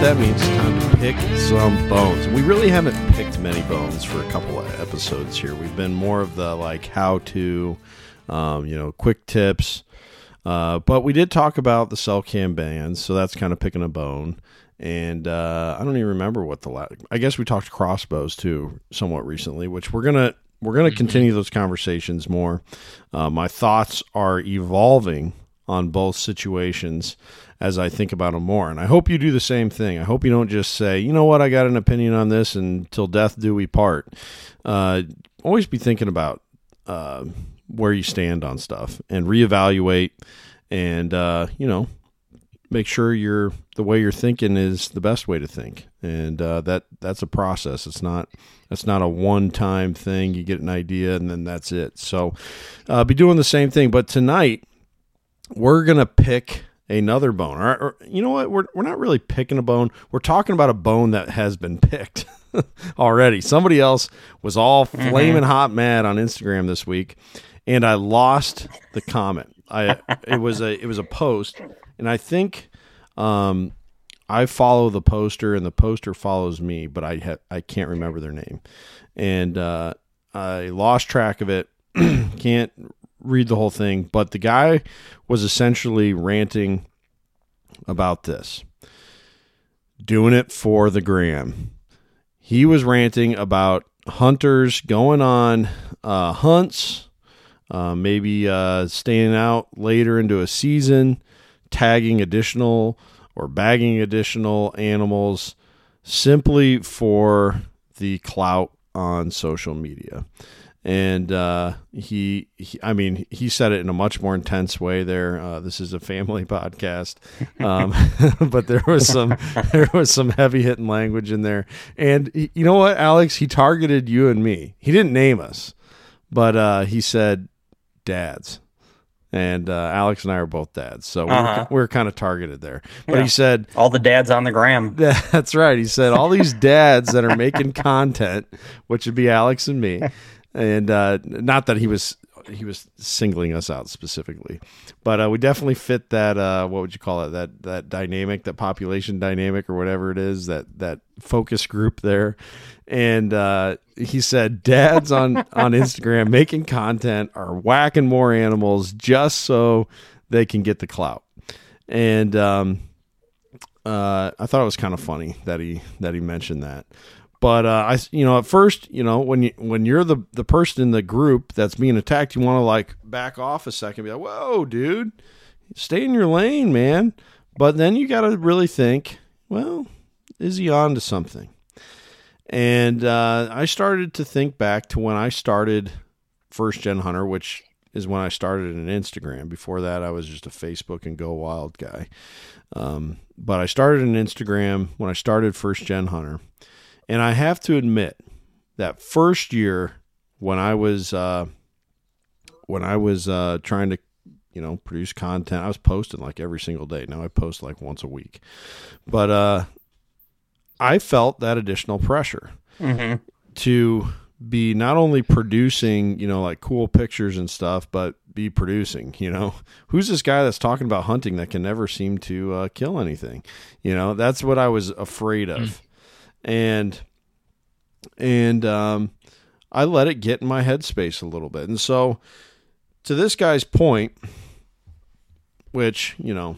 that means. It's time to pick some bones. We really haven't picked many bones for a couple of episodes here. We've been more of the like how to, um, you know, quick tips. Uh, but we did talk about the cell cam bands, so that's kind of picking a bone. And uh, I don't even remember what the last. I guess we talked crossbows too, somewhat recently, which we're gonna we're gonna continue those conversations more. Uh, my thoughts are evolving on both situations as I think about them more. And I hope you do the same thing. I hope you don't just say, you know what, I got an opinion on this and till death do we part. Uh, always be thinking about uh, where you stand on stuff and reevaluate and, uh, you know, make sure you're the way you're thinking is the best way to think. And uh, that that's a process. It's not that's not a one time thing. You get an idea and then that's it. So uh, be doing the same thing. But tonight we're gonna pick another bone. Or, or, you know what? We're we're not really picking a bone. We're talking about a bone that has been picked already. Somebody else was all flaming hot mad on Instagram this week, and I lost the comment. I it was a it was a post, and I think um, I follow the poster, and the poster follows me, but I ha- I can't remember their name, and uh, I lost track of it. can't read the whole thing, but the guy was essentially ranting about this, doing it for the gram. He was ranting about hunters going on uh, hunts, uh, maybe uh, staying out later into a season, tagging additional or bagging additional animals simply for the clout on social media and uh, he, he, I mean, he said it in a much more intense way. There, uh, this is a family podcast, um, but there was some there was some heavy hitting language in there. And he, you know what, Alex? He targeted you and me. He didn't name us, but uh, he said dads. And uh, Alex and I are both dads, so Uh-huh. we're, we're kind of targeted there. But Yeah. he said, All the dads on the gram. that's right. He said all these dads that are making content, which would be Alex and me, and uh, not that he was he was singling us out specifically, but uh, we definitely fit that. Uh, what would you call it? That that dynamic, that population dynamic, or whatever it is. That that focus group there. And uh, he said, dads on on Instagram making content are whacking more animals just so they can get the clout. And um, uh, I thought it was kind of funny that he that he mentioned that. But uh, I, you know, at first, you know, when you when you're the the person in the group that's being attacked, you want to like back off a second, be like, "Whoa, dude, stay in your lane, man." But then you got to really think, well, is he on to something? And uh, I started to think back to when I started First Gen Hunter, which is when I started an Instagram. Before that, I was just a Facebook and GoWild guy. Um, but I started an Instagram when I started First Gen Hunter. And I have to admit that first year when I was uh, when I was uh, trying to you know produce content, I was posting like every single day. Now I post like once a week, but uh, I felt that additional pressure hmm to be not only producing, you know, like cool pictures and stuff, but be producing, you know. Who's this guy that's talking about hunting that can never seem to uh, kill anything? You know, that's what I was afraid of. And and um I let it get in my headspace a little bit. And so to this guy's point, which, you know,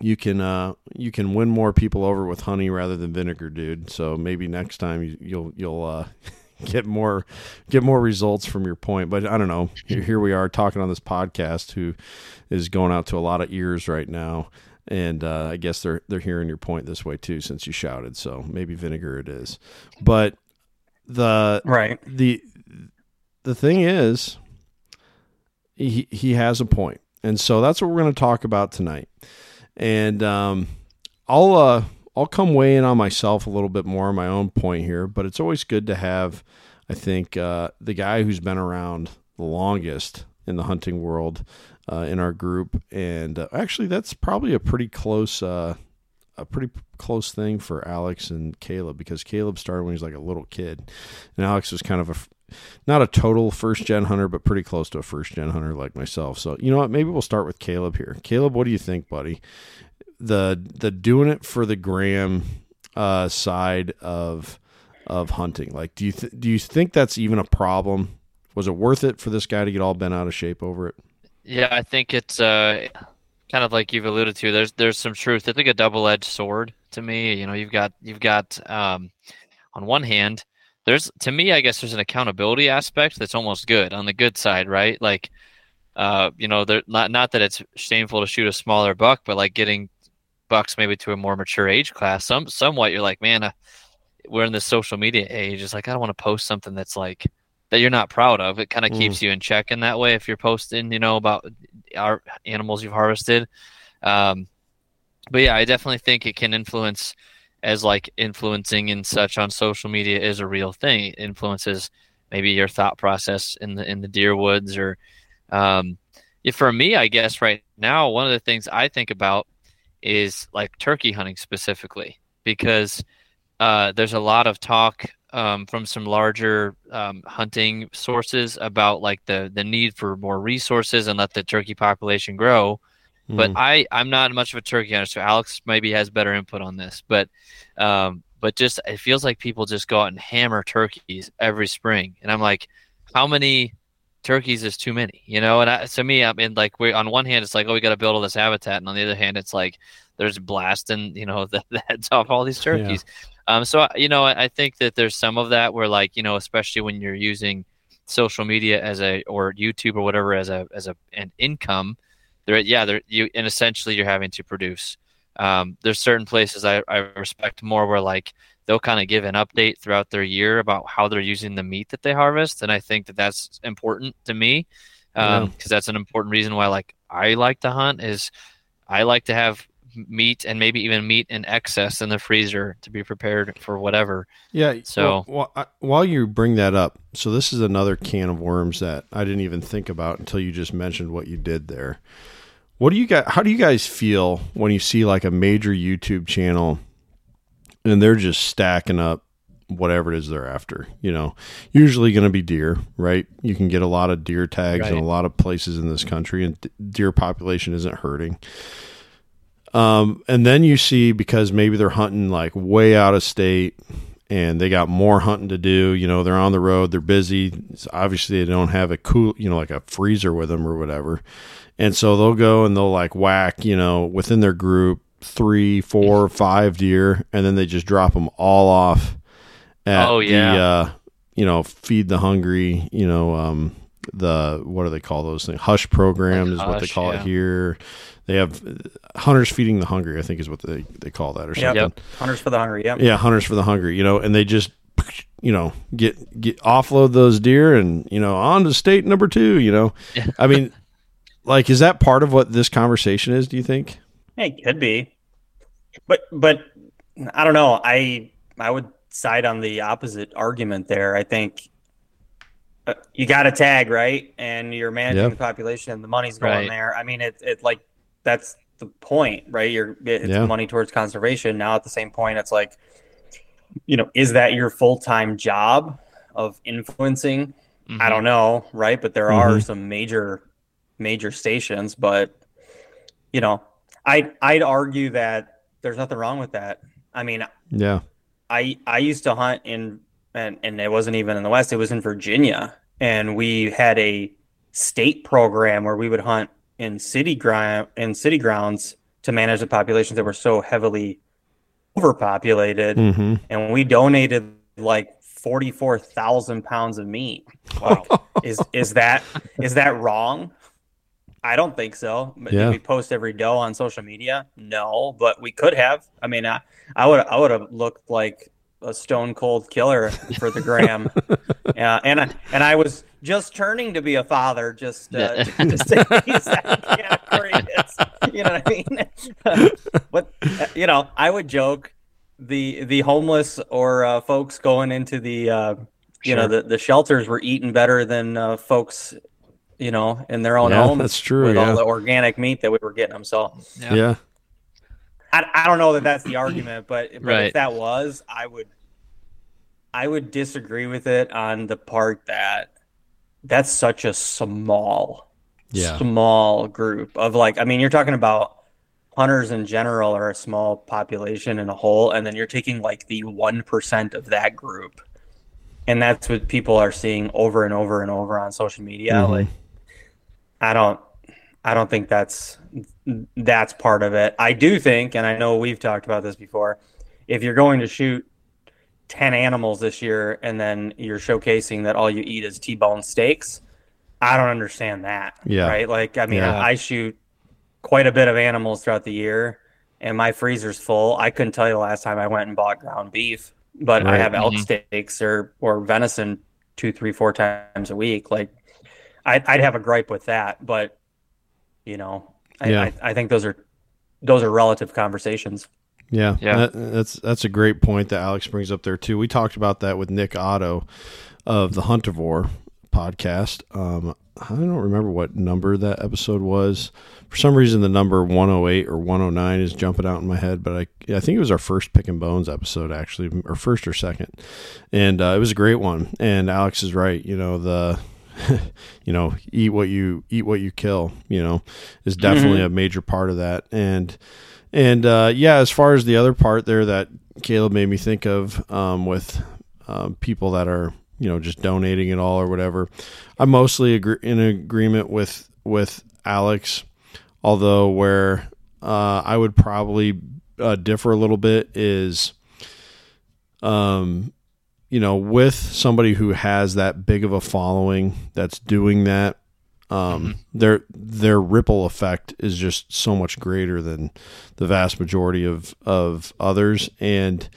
you can uh you can win more people over with honey rather than vinegar, dude. So maybe next time you, you'll you'll uh get more get more results from your point. But I don't know. Here we are talking on this podcast who is going out to a lot of ears right now. And uh, I guess they're they're hearing your point this way too, since you shouted. So maybe vinegar it is. But the Right. the the thing is he he has a point and so that's what we're going to talk about tonight and um i'll uh i'll come weigh in on myself a little bit more on my own point here but it's always good to have i think uh the guy who's been around the longest in the hunting world uh, in our group and uh, actually that's probably a pretty close uh a pretty close thing for Alex and Caleb because Caleb started when he was like a little kid, and Alex was kind of a not a total first gen hunter, but pretty close to a first gen hunter like myself. So you know what? Maybe we'll start with Caleb here. Caleb, what do you think, buddy? the the doing it for the gram uh, side of of hunting. Like, do you th- do you think that's even a problem? Was it worth it for this guy to get all bent out of shape over it? Yeah, I think it's uh, kind of like you've alluded to. There's there's some truth. It's like a double edged sword to me. You know, you've got you've got um, on one hand, there's to me, I guess there's an accountability aspect that's almost good on the good side, right? Like, uh, you know, there not not that it's shameful to shoot a smaller buck, but like getting bucks maybe to a more mature age class. Some somewhat, you're like, man, uh, we're in this social media age. It's like I don't want to post something that's like that you're not proud of. It kind of mm. keeps you in check in that way if you're posting, you know, about our animals you've harvested. Um, but yeah, I definitely think it can influence as like influencing and such on social media is a real thing. It influences maybe your thought process in the in the deer woods or um, for me, I guess right now one of the things I think about is like turkey hunting specifically because uh, there's a lot of talk um, from some larger um, hunting sources about like the the need for more resources and let the turkey population grow. Mm. But I I'm not much of a turkey hunter, so Alex maybe has better input on this. But um, but just it feels like people just go out and hammer turkeys every spring, and I'm like, how many turkeys is too many, you know? And I, to me, I mean, like we on one hand, it's like, oh, we got to build all this habitat, and on the other hand, it's like there's blasting, you know, the, the heads off all these turkeys. Yeah. Um, so you know, I, I think that there's some of that where, like, you know, especially when you're using social media as a or YouTube or whatever as a as a an income, there, yeah, there you and essentially you're having to produce. Um, there's certain places I, I respect more where like they'll kind of give an update throughout their year about how they're using the meat that they harvest, and I think that that's important to me because um, yeah. that's an important reason why like I like to hunt is I like to have meat and maybe even meat in excess in the freezer to be prepared for whatever. Yeah. So well, well, while you bring that up, so this is another can of worms that I didn't even think about until you just mentioned what you did there. What do you guys? How do you guys feel when you see like a major YouTube channel and they're just stacking up whatever it is they're after? You know, usually going to be deer, right? You can get a lot of deer tags right. in a lot of places in this country, and deer population isn't hurting. Um, and then you see because maybe they're hunting like way out of state and they got more hunting to do. You know, they're on the road, they're busy. obviously, they don't have a cool, you know, like a freezer with them or whatever. And so they'll go and they'll like whack, you know, within their group three, four, five deer, and then they just drop them all off at oh, yeah. the, uh, you know, feed the hungry, you know, um, the what do they call those things? Hush program like is hush, what they call yeah. it here. They have hunters feeding the hungry, I think is what they, they call that or something. Yep. Hunters for the hungry, yeah. Yeah, hunters for the hungry, you know, and they just you know, get get offload those deer and, you know, on to state number 2, you know. I mean, like is that part of what this conversation is, do you think? It could be. But but I don't know. I I would side on the opposite argument there. I think uh, you got a tag, right? And you're managing yep. the population and the money's going right. there. I mean, it, it like that's the point, right? You're it's yeah. money towards conservation. Now at the same point, it's like, you know, is that your full time job of influencing? Mm-hmm. I don't know, right? But there mm-hmm. are some major major stations, but you know, I I'd argue that there's nothing wrong with that. I mean, yeah, I I used to hunt in and and it wasn't even in the West; it was in Virginia, and we had a state program where we would hunt in city ground in city grounds to manage the populations that were so heavily overpopulated, mm-hmm. and we donated like forty four thousand pounds of meat. Wow, is is that is that wrong? I don't think so. Yeah. Did we post every doe on social media? No, but we could have. I mean, I, I would I would have looked like a stone cold killer for the gram. yeah, and I, and I was just turning to be a father, just uh, just you know what I mean? but uh, you know, I would joke the the homeless or uh, folks going into the uh, you sure. know the, the shelters were eating better than uh, folks you know in their own yeah, home. That's true. With yeah. all the organic meat that we were getting them. So yeah. yeah. I, I don't know that that's the argument, but, but right. if that was, I would I would disagree with it on the part that that's such a small, yeah. small group of like. I mean, you're talking about hunters in general are a small population in a whole, and then you're taking like the one percent of that group, and that's what people are seeing over and over and over on social media. Mhm. Like, I don't, I don't think that's that's part of it. I do think, and I know we've talked about this before, if you're going to shoot 10 animals this year and then you're showcasing that all you eat is T-bone steaks, I don't understand that. Yeah. Right? Like I mean, Yeah. I, I shoot quite a bit of animals throughout the year and my freezer's full. I couldn't tell you the last time I went and bought ground beef, but I have elk Mhm. steaks or or venison two, three, four times a week. Like I'd, I'd have a gripe with that, but you know, I, Yeah. I, I think those are those are relative conversations. Yeah, Yeah. that- that's that's a great point that Alex brings up there too. We talked about that with Nick Otto of the Huntivore podcast. Um, I don't remember what number that episode was. For some reason, the number 108 or 109 is jumping out in my head, but I I think it was our first Pick and Bones episode actually, or first or second, and uh, it was a great one. And Alex is right. You know the. you know, eat what you eat what you kill. You know, is definitely Mhm. a major part of that. And and uh, yeah, as far as the other part there that Caleb made me think of um, with um, people that are you know just donating it all or whatever, I'm mostly agree- in agreement with with Alex. Although where uh, I would probably uh, differ a little bit is, um, you know, with somebody who has that big of a following that's doing that um, their their ripple effect is just so much greater than the vast majority of of others, and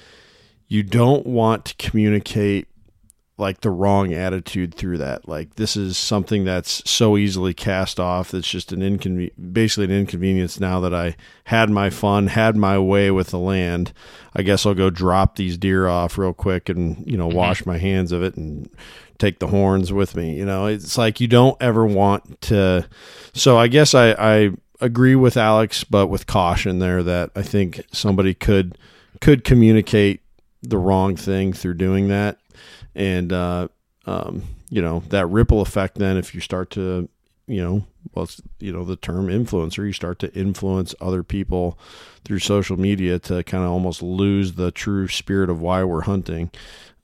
you don't want to communicate like the wrong attitude through that. Like this is something that's so easily cast off. That's just an inconven- basically an inconvenience. Now that I had my fun, had my way with the land, I guess I'll go drop these deer off real quick and you know Mhm. wash my hands of it and take the horns with me. You know, it's like you don't ever want to. So I guess I, I agree with Alex, but with caution there that I think somebody could could communicate the wrong thing through doing that, and uh, um, you know that ripple effect. Then if you start to you know, well, it's, you know, the term influencer, you start to influence other people through social media to kind of almost lose the true spirit of why we're hunting.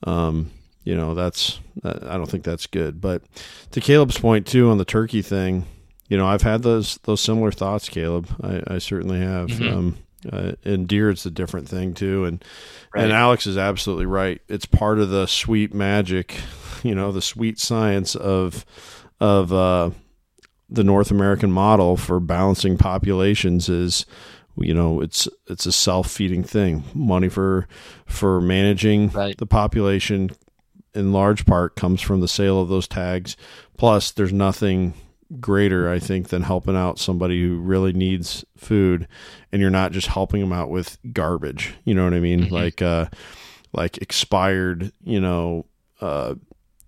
Um, you know, that's, I don't think that's good. But to Caleb's point too on the turkey thing, you know, I've had those, those similar thoughts, Caleb. I, I certainly have. Mhm. Um, uh, and deer, it's a different thing too. And, Right. and Alex is absolutely right. It's part of the sweet magic, you know, the sweet science of, of, uh, the North American model for balancing populations is you know it's it's a self-feeding thing money for for managing Right. the population in large part comes from the sale of those tags plus there's nothing greater i think than helping out somebody who really needs food and you're not just helping them out with garbage you know what i mean Mhm. like uh like expired you know uh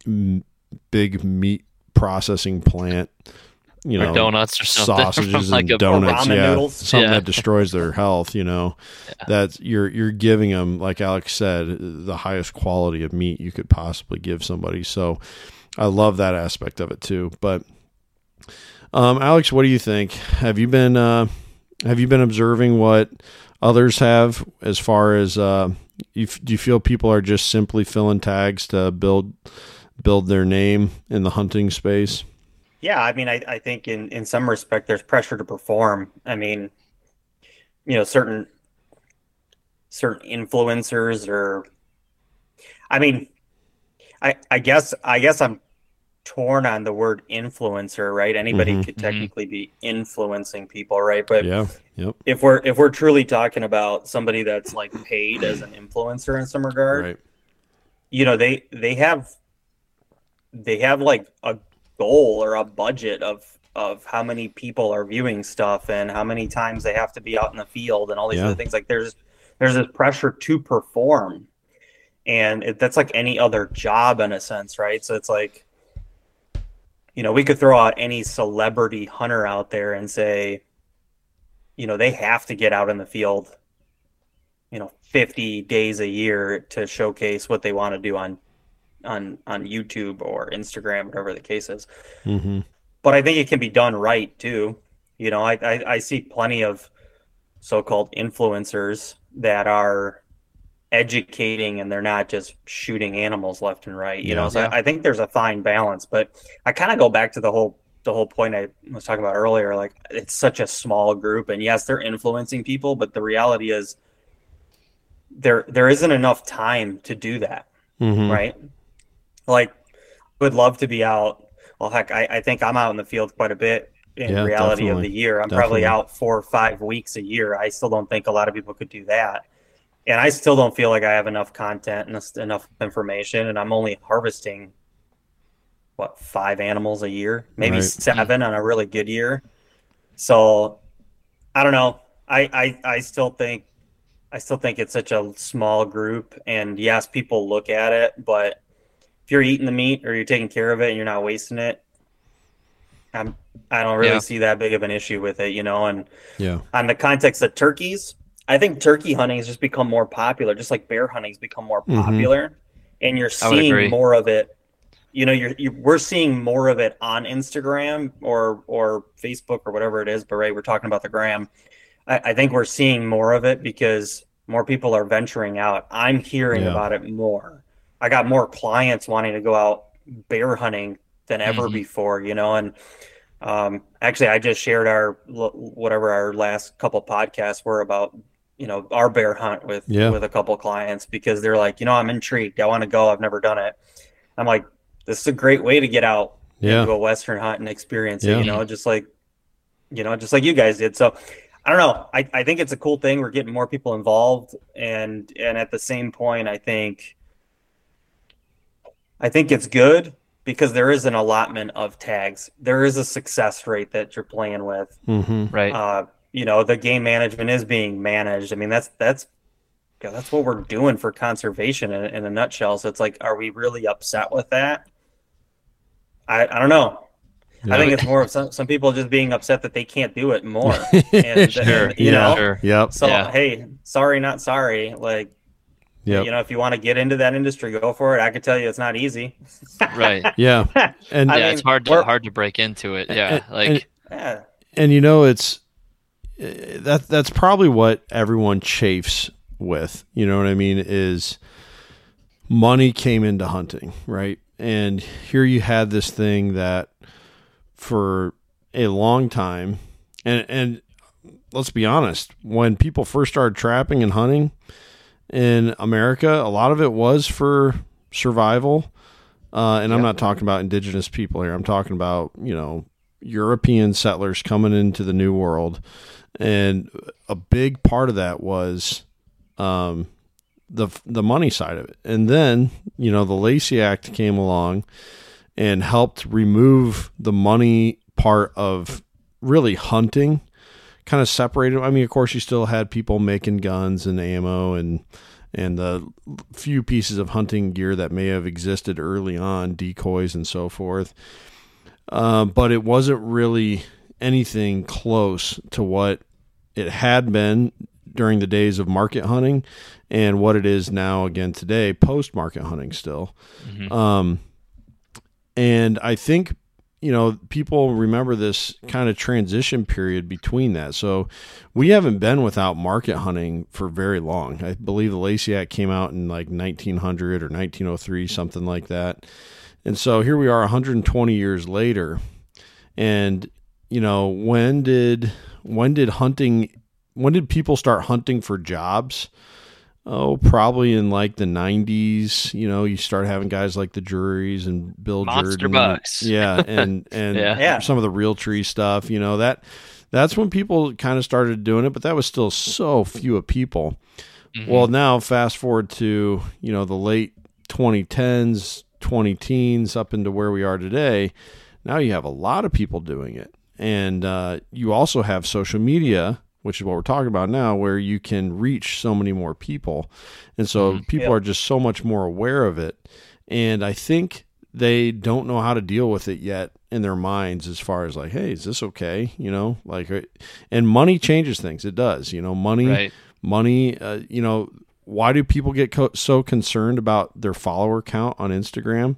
m- big meat processing plant you or know donuts or something. sausages like and donuts yeah noodles. something Yeah. that destroys their health you know that you're you're giving them like alex said the highest quality of meat you could possibly give somebody so i love that aspect of it too but um alex what do you think have you been uh have you been observing what others have as far as uh you, do you feel people are just simply filling tags to build build their name in the hunting space Yeah, I mean, I, I think in, in some respect there's pressure to perform. I mean, you know, certain certain influencers or I mean, I I guess I guess I'm torn on the word influencer, right? Anybody Mhm. could Mhm. technically be influencing people, right? But yeah yep if we're if we're truly talking about somebody that's like paid as an influencer in some regard, right you know they they have they have like a goal or a budget of of how many people are viewing stuff and how many times they have to be out in the field and all these Yeah. other things like there's there's this pressure to perform and it, that's like any other job in a sense right so it's like you know we could throw out any celebrity hunter out there and say you know they have to get out in the field you know 50 days a year to showcase what they want to do on on on YouTube or Instagram whatever the case is mm-hmm. but I think it can be done right too you know I I, I see plenty of so-called influencers that are educating and they're not just shooting animals left and right. You Yeah. know, so Yeah. I, I think there's a fine balance. But I kind of go back to the whole the whole point I was talking about earlier. Like it's such a small group, and yes, they're influencing people, but the reality is there there isn't enough time to do that Mhm. right? Like, would love to be out. Well, heck, I, I think I'm out in the field quite a bit in Yeah, reality of the year. I'm Definitely. probably out four or five weeks a year. I still don't think a lot of people could do that. And I still don't feel like I have enough content and enough information. And I'm only harvesting, what, five animals a year? Maybe Right. seven on a really good year. So I don't know. I, I, I still think I still think it's such a small group, and yes, people look at it, but if you're eating the meat or you're taking care of it and you're not wasting it, I'm I don't really Yeah. see that big of an issue with it, you know. And Yeah. on the context of turkeys, I think turkey hunting has just become more popular, just like bear hunting has become more Mhm. popular, and you're I would agree. seeing more of it. You know, you're, you we're seeing more of it on Instagram or or Facebook or whatever it is. But right, we're talking about the gram. I, I think we're seeing more of it because more people are venturing out. I'm hearing Yeah. about it more. I got more clients wanting to go out bear hunting than ever Mhm. before, you know. And um, actually, I just shared our whatever our last couple podcasts were about, you know, our bear hunt with Yeah. with a couple clients because they're like, you know, I'm intrigued. I want to go. I've never done it. I'm like, this is a great way to get out Yeah. into a western hunt and experience Yeah. it. You know, just like, you know, just like you guys did. So. I don't know. I, I think it's a cool thing. We're getting more people involved, and and at the same point, I think I think it's good because there is an allotment of tags. There is a success rate that you're playing with. hmm Right. Uh, you know, the game management is being managed. I mean, that's that's yeah, that's what we're doing for conservation in, in a nutshell. So it's like, are we really upset with that? I I don't know. I think it's more of some, some people just being upset that they can't do it more. And, Sure. and, you Yeah. know, Sure. Yep. so Yeah. hey, sorry, not sorry. Like, yeah, you know, if you want to get into that industry, go for it. I can tell you, it's not easy. Right. Yeah. And yeah, mean, it's hard to hard to break into it. Yeah. and- like and- Yeah, and you know it's that that's probably what everyone chafes with you know what i mean is money came into hunting right? And here you had this thing that for a long time and and let's be honest when people first started trapping and hunting in america a lot of it was for survival. Uh, and i'm not talking about indigenous people here. I'm talking about you know European settlers coming into the New World, and a big part of that was um, the the money side of it. And then you know the Lacey Act came along and helped remove the money part of really hunting, kind of separated. I mean, of course, you still had people making guns and ammo and and the few pieces of hunting gear that may have existed early on, decoys and so forth. Uh, but it wasn't really anything close to what it had been during the days of market hunting and what it is now again today post market hunting still mhm. um, and i think you know people remember this kind of transition period between that so we haven't been without market hunting for very long i believe the lacey act came out in like 1900 or 1903 something like that and so here we are 120 years later. And you know, when did when did hunting when did people start hunting for jobs? Oh, probably in like the 90s, you know, you start having guys like the Drurys and Bill Monster Jordan. bucks. Yeah, and and Yeah. Some of the Realtree stuff, you know, that that's when people kind of started doing it, but that was still so few of people. Mhm. Well, now fast forward to you know the late 2010s, 20 teens, up into where we are today. Now you have a lot of people doing it, and uh, you also have social media, which is what we're talking about now, where you can reach so many more people, and so Mhm. people Yep. are just so much more aware of it. And I think they don't know how to deal with it yet in their minds as far as like hey is this okay you know like uh, and money changes things it does you know money right. money uh, you know why do people get co- so concerned about their follower count on instagram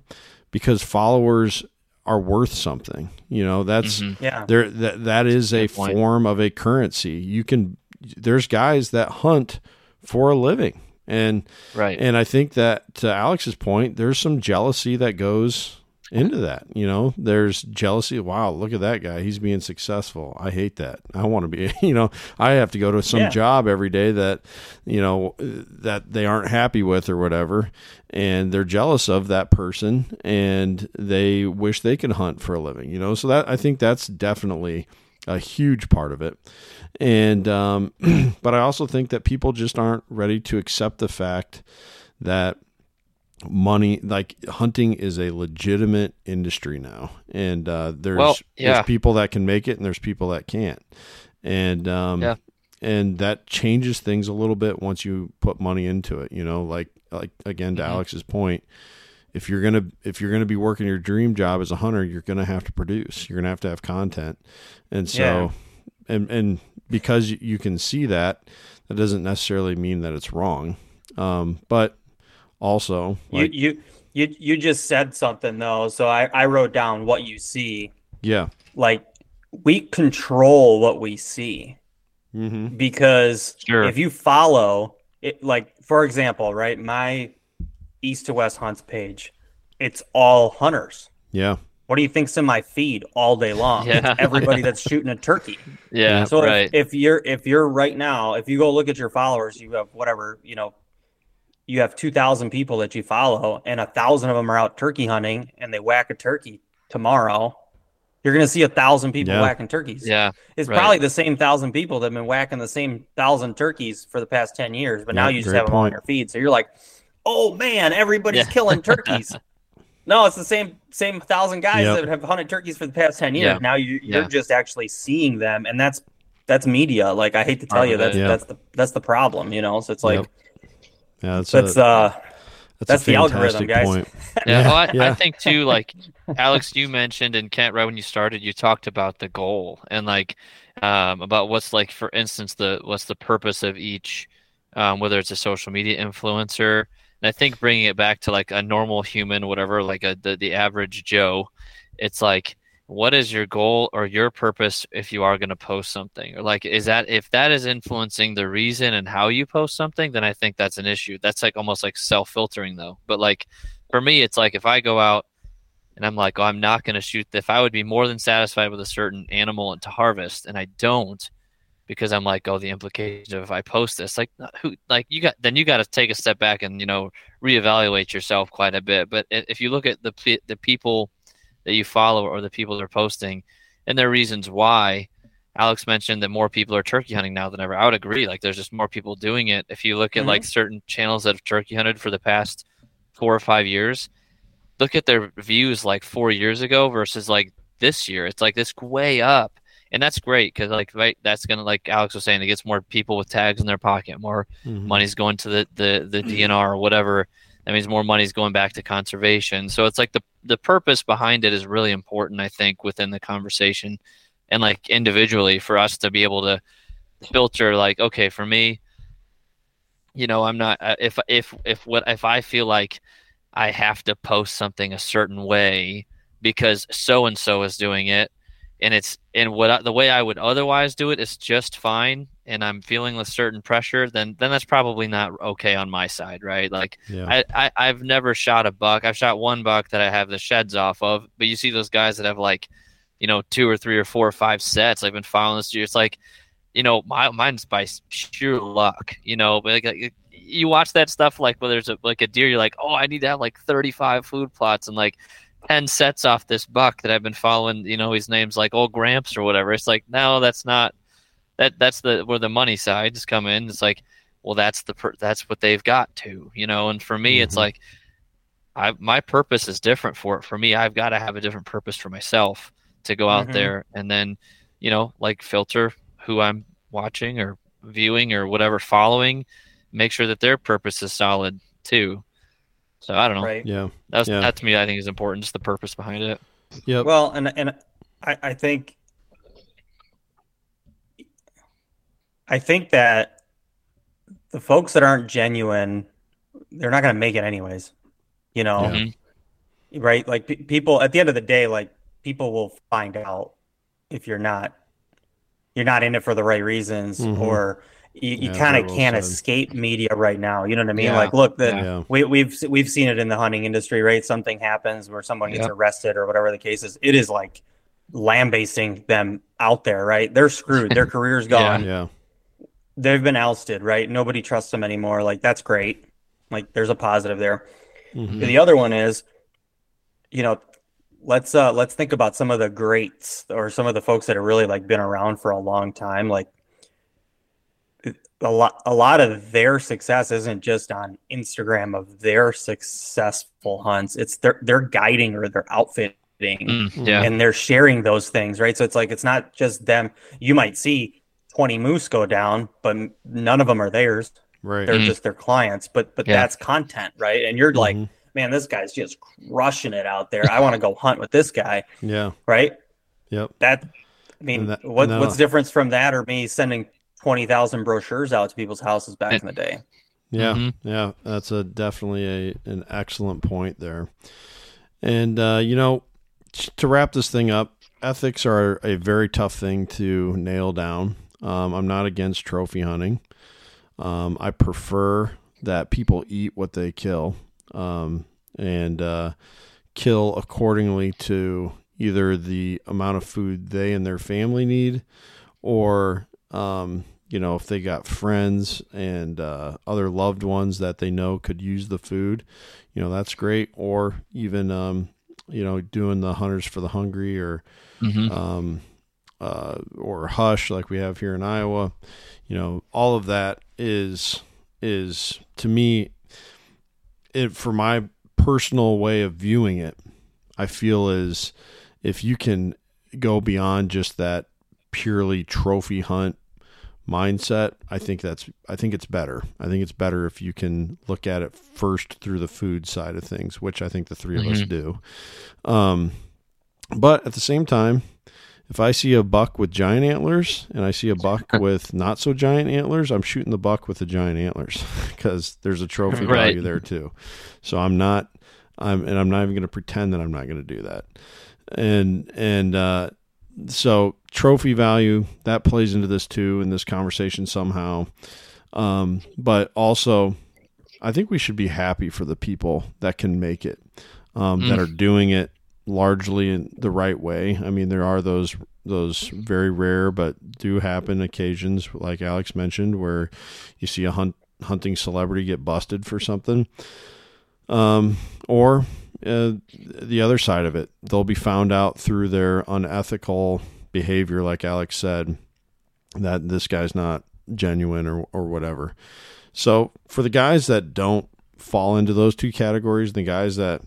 because followers are worth something you know that's Mhm. yeah, there that that is a Good form of a currency you can there's guys that hunt for a living, and Right. and I think that to Alex's point, there's some jealousy that goes into that. You know, there's jealousy. Wow, look at that guy. He's being successful. I hate that. I want to be, you know, I have to go to some Yeah. job every day that, you know, that they aren't happy with or whatever. And they're jealous of that person and they wish they could hunt for a living, you know? So that, I think that's definitely a huge part of it. And, um, but I also think that people just aren't ready to accept the fact that money like hunting is a legitimate industry now and uh there's Well, yeah. there's people that can make it and there's people that can't and um Yeah. and that changes things a little bit once you put money into it you know like like again to Mhm. alex's point if you're gonna if you're gonna be working your dream job as a hunter you're gonna have to produce you're gonna have to have content and so Yeah. and and because you can see that that doesn't necessarily mean that it's wrong um but also like, you you you you just said something though, so I I wrote down what you see. yeah Like we control what we see mm-hmm. because Sure. if you follow it, like for example, right, my East2West Hunts page, it's all hunters. yeah What do you think's in my feed all day long? Yeah. It's everybody that's shooting a turkey. yeah. So right. if, if you're if you're right now, if you go look at your followers, you have whatever you know, you have two thousand people that you follow, and a thousand of them are out turkey hunting, and they whack a turkey tomorrow. You're gonna see a thousand people Yeah. whacking turkeys. yeah. It's right. probably the same thousand people that have been whacking the same thousand turkeys for the past ten years, but now you just great have them on point. your feed. So you're like, oh man, everybody's Yeah. killing turkeys. no, it's the same same thousand guys Yep. that have hunted turkeys for the past ten years. Yeah. Now you, you're Yeah. just actually seeing them, and that's that's media. Like I hate to tell Part you, of that's Yeah. that's the that's the problem. You know, so it's like Yep. Yeah that's that's a, uh that's, that's a the algorithm, guys. point Yeah, Yeah, well, I, I think too, like Alex, you mentioned and Kent, right when you started, you talked about the goal and like um, about what's like, for instance, the what's the purpose of each, um, whether it's a social media influencer. And I think bringing it back to like a normal human, whatever, like a the, the average Joe, it's like, what is your goal or your purpose if you are going to post something? Or like is that if that is influencing the reason and how you post something then i think that's an issue. That's like almost like self-filtering though. But like for me it's like if i go out and i'm like oh i'm not going to shoot if i would be more than satisfied with a certain animal and to harvest and i don't because i'm like oh the implication of if i post this like who like you got then you got to take a step back and you know reevaluate yourself quite a bit. But if you look at the the people that you follow or the people that are posting and their reasons why. Alex mentioned that more people are turkey hunting now than ever. I would agree like there's just more people doing it. If you look at like certain channels that have turkey hunted for the past four or five years look at their views like four years ago versus like this year. It's like this way up and that's great because like right that's gonna like alex was saying it gets more people with tags in their pocket more Mhm. money's going to the, the, the DNR or whatever. That means more money is going back to conservation. So it's like the the purpose behind it is really important, I think, within the conversation, and like individually for us to be able to filter. Like, okay, for me, you know, I'm not uh, if if if what if I feel like I have to post something a certain way because so and so is doing it, and it's and what I, the way I would otherwise do it is just fine, and I'm feeling a certain pressure, then then that's probably not okay on my side, right? Like yeah I, I I've never shot a buck. I've shot one buck that I have the sheds off of, but you see those guys that have like, you know, two or three or four or five sets. I've been following this year. It's like, you know, my mine's by sheer luck, you know. But like, like, you watch that stuff like whether it's a like a deer, you're like, oh, I need to have like 35 food plots and like 10 sets off this buck that I've been following. You know, his name's like old Gramps or whatever. It's like no, that's not that. That's the where the money sides come in. It's like well that's the per- that's what they've got to you know and for me it's Mhm. like i my purpose is different for it for me i've got to have a different purpose for myself to go out Mhm. there and then you know like filter who i'm watching or viewing or whatever following make sure that their purpose is solid too so i don't know right. yeah that's Yeah. that to me i think is important just the purpose behind it Yeah. Well, and and I, I think I think that the folks that aren't genuine, they're not going to make it anyways. You know, Yeah. Mhm. right? Like pe- people at the end of the day, like people will find out if you're not you're not in it for the right reasons, Mhm. or you, you Yeah, kind of can't said. escape media right now. You know what I mean? Yeah. Like, look, the, Yeah. we, we've we've seen it in the hunting industry, right? Something happens where someone gets Yep. arrested or whatever the case is. It is like lambasting them out there, right? They're screwed. Their career's gone. Yeah. They've been ousted, right? Nobody trusts them anymore. Like that's great. Like there's a positive there. Mhm. The other one is, you know, let's uh let's think about some of the greats or some of the folks that have really like been around for a long time. Like a lot a lot of their success isn't just on Instagram of their successful hunts. It's their they're guiding or they're outfitting Mm, yeah. and they're sharing those things, right? So it's like it's not just them. You might see 20 moose go down, but none of them are theirs. Right. They're Mhm. just their clients. But but Yeah. that's content, right? And you're like, Mhm. man, this guy's just crushing it out there. I want to go hunt with this guy, Yeah. right? Yep. That I mean, that- what and that- what's the difference from that or me sending 20,000 brochures out to people's houses back in the day? Yeah, Mhm. yeah, that's a definitely a an excellent point there. And uh, you know, to wrap this thing up, ethics are a very tough thing to nail down. Um, I'm not against trophy hunting. Um, I prefer that people eat what they kill, um, and uh, kill accordingly to either the amount of food they and their family need, or um, you know, if they got friends and uh, other loved ones that they know could use the food, you know, that's great. Or even, um, you know, doing the hunters for the hungry or, Mhm. um, uh, or hush like we have here in Iowa. You know, all of that is is to me, it for my personal way of viewing it, I feel is if you can go beyond just that purely trophy hunt mindset, I think that's I think it's better. I think it's better if you can look at it first through the food side of things, which I think the 3 of us Mhm. do. Um, but at the same time, if I see a buck with giant antlers and I see a buck with not so giant antlers, I'm shooting the buck with the giant antlers because there's a trophy Right. value there too. So I'm not, I'm, and I'm not even going to pretend that I'm not going to do that. And, and, uh, so trophy value that plays into this too in this conversation somehow. Um, but also I think we should be happy for the people that can make it, um, that Mm. are doing it largely in the right way. I mean, there are those those very rare but do happen occasions, like Alex mentioned, where you see a hunt hunting celebrity get busted for something, um, or uh, the other side of it, they'll be found out through their unethical behavior, like Alex said, that this guy's not genuine or or whatever. So for the guys that don't fall into those two categories, the guys that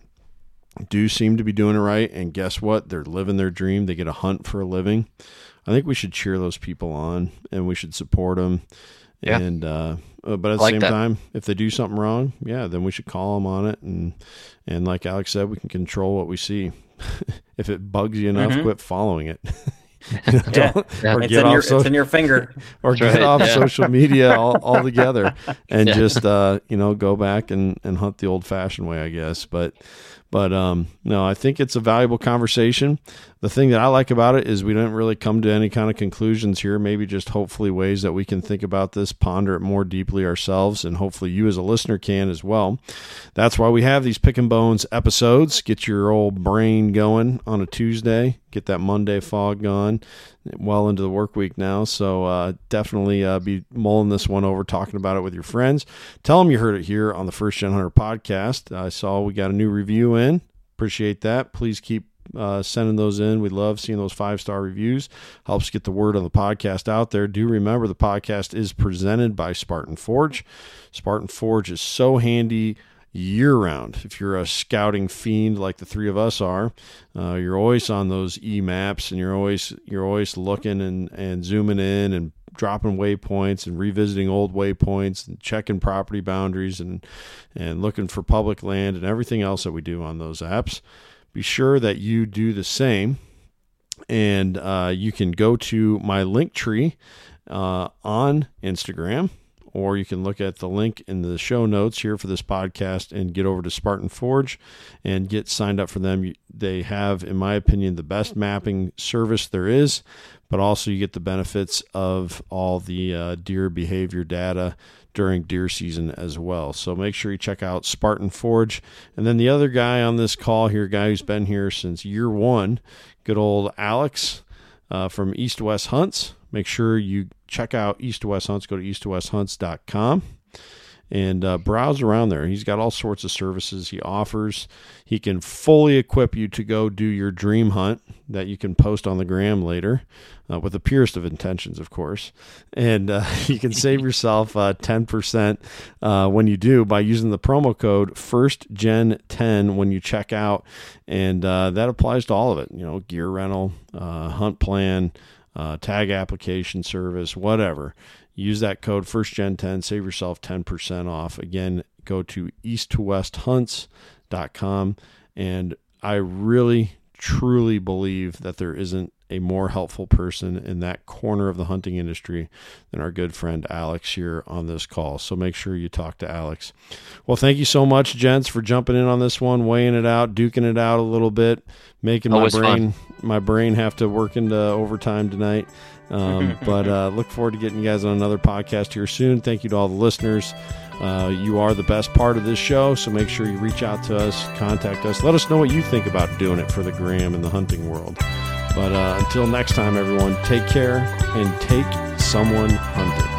do seem to be doing it right, and guess what? They're living their dream. They get a hunt for a living. I think we should cheer those people on, and we should support them. Yeah. And uh, uh, but at the like same that. time, if they do something wrong, yeah, then we should call them on it. And and like Alex said, we can control what we see. if it bugs you enough, Mhm. quit following it. Yeah. don't- or It's get in off your so- it's in your finger. or That's get right, off yeah. social media all, altogether and Yeah. just uh, you know go back and, and hunt the old fashioned way, I guess. But but um, no, I think it's a valuable conversation. The thing that I like about it is we didn't really come to any kind of conclusions here. Maybe just hopefully ways that we can think about this, ponder it more deeply ourselves, and hopefully you as a listener can as well. That's why we have these pick and bones episodes. Get your old brain going on a Tuesday. Get that Monday fog gone. Well into the work week now, so uh, definitely uh, be mulling this one over, talking about it with your friends. Tell them you heard it here on the First Gen Hunter podcast. I saw we got a new review in. Appreciate that. Please keep uh, sending those in. We love seeing those five star reviews. Helps get the word on the podcast out there. Do remember the podcast is presented by Spartan Forge. Spartan Forge is so handy year round. If you're a scouting fiend like the three of us are, uh, you're always on those e maps and you're always you're always looking and, and zooming in and dropping waypoints and revisiting old waypoints and checking property boundaries and and looking for public land and everything else that we do on those apps. Be sure that you do the same. And uh, you can go to my Linktree uh, on Instagram or you can look at the link in the show notes here for this podcast and get over to Spartan Forge and get signed up for them. They have, in my opinion, the best mapping service there is, but also you get the benefits of all the uh, deer behavior data during deer season as well. So make sure you check out Spartan Forge. And then the other guy on this call here, guy who's been here since year one, good old Alex uh, from East West Hunts. Make sure you check out East2West Hunts. Go to eastwesthunts.com and uh, browse around there. He's got all sorts of services he offers. He can fully equip you to go do your dream hunt that you can post on the gram later, uh, with the purest of intentions, of course. And uh, you can save yourself uh, 10% uh, when you do by using the promo code FirstGen10 when you check out. And uh, that applies to all of it, you know, gear rental, hunt plan. Uh, tag application service, whatever Use that code FirstGen10, save yourself 10% off. Again, go to eastwesthunts.com. And I really, truly believe that there isn't a more helpful person in that corner of the hunting industry than our good friend Alex here on this call. So make sure you talk to Alex. Well, thank you so much, gents, for jumping in on this one, weighing it out, duking it out a little bit, making Always my brain fun. my brain have to work into overtime tonight. Um, but uh, look forward to getting you guys on another podcast here soon. Thank you to all the listeners. Uh, you are the best part of this show, so make sure you reach out to us, contact us, let us know what you think about doing it for the gram and the hunting world. But uh, until next time, everyone, take care and take someone hunting.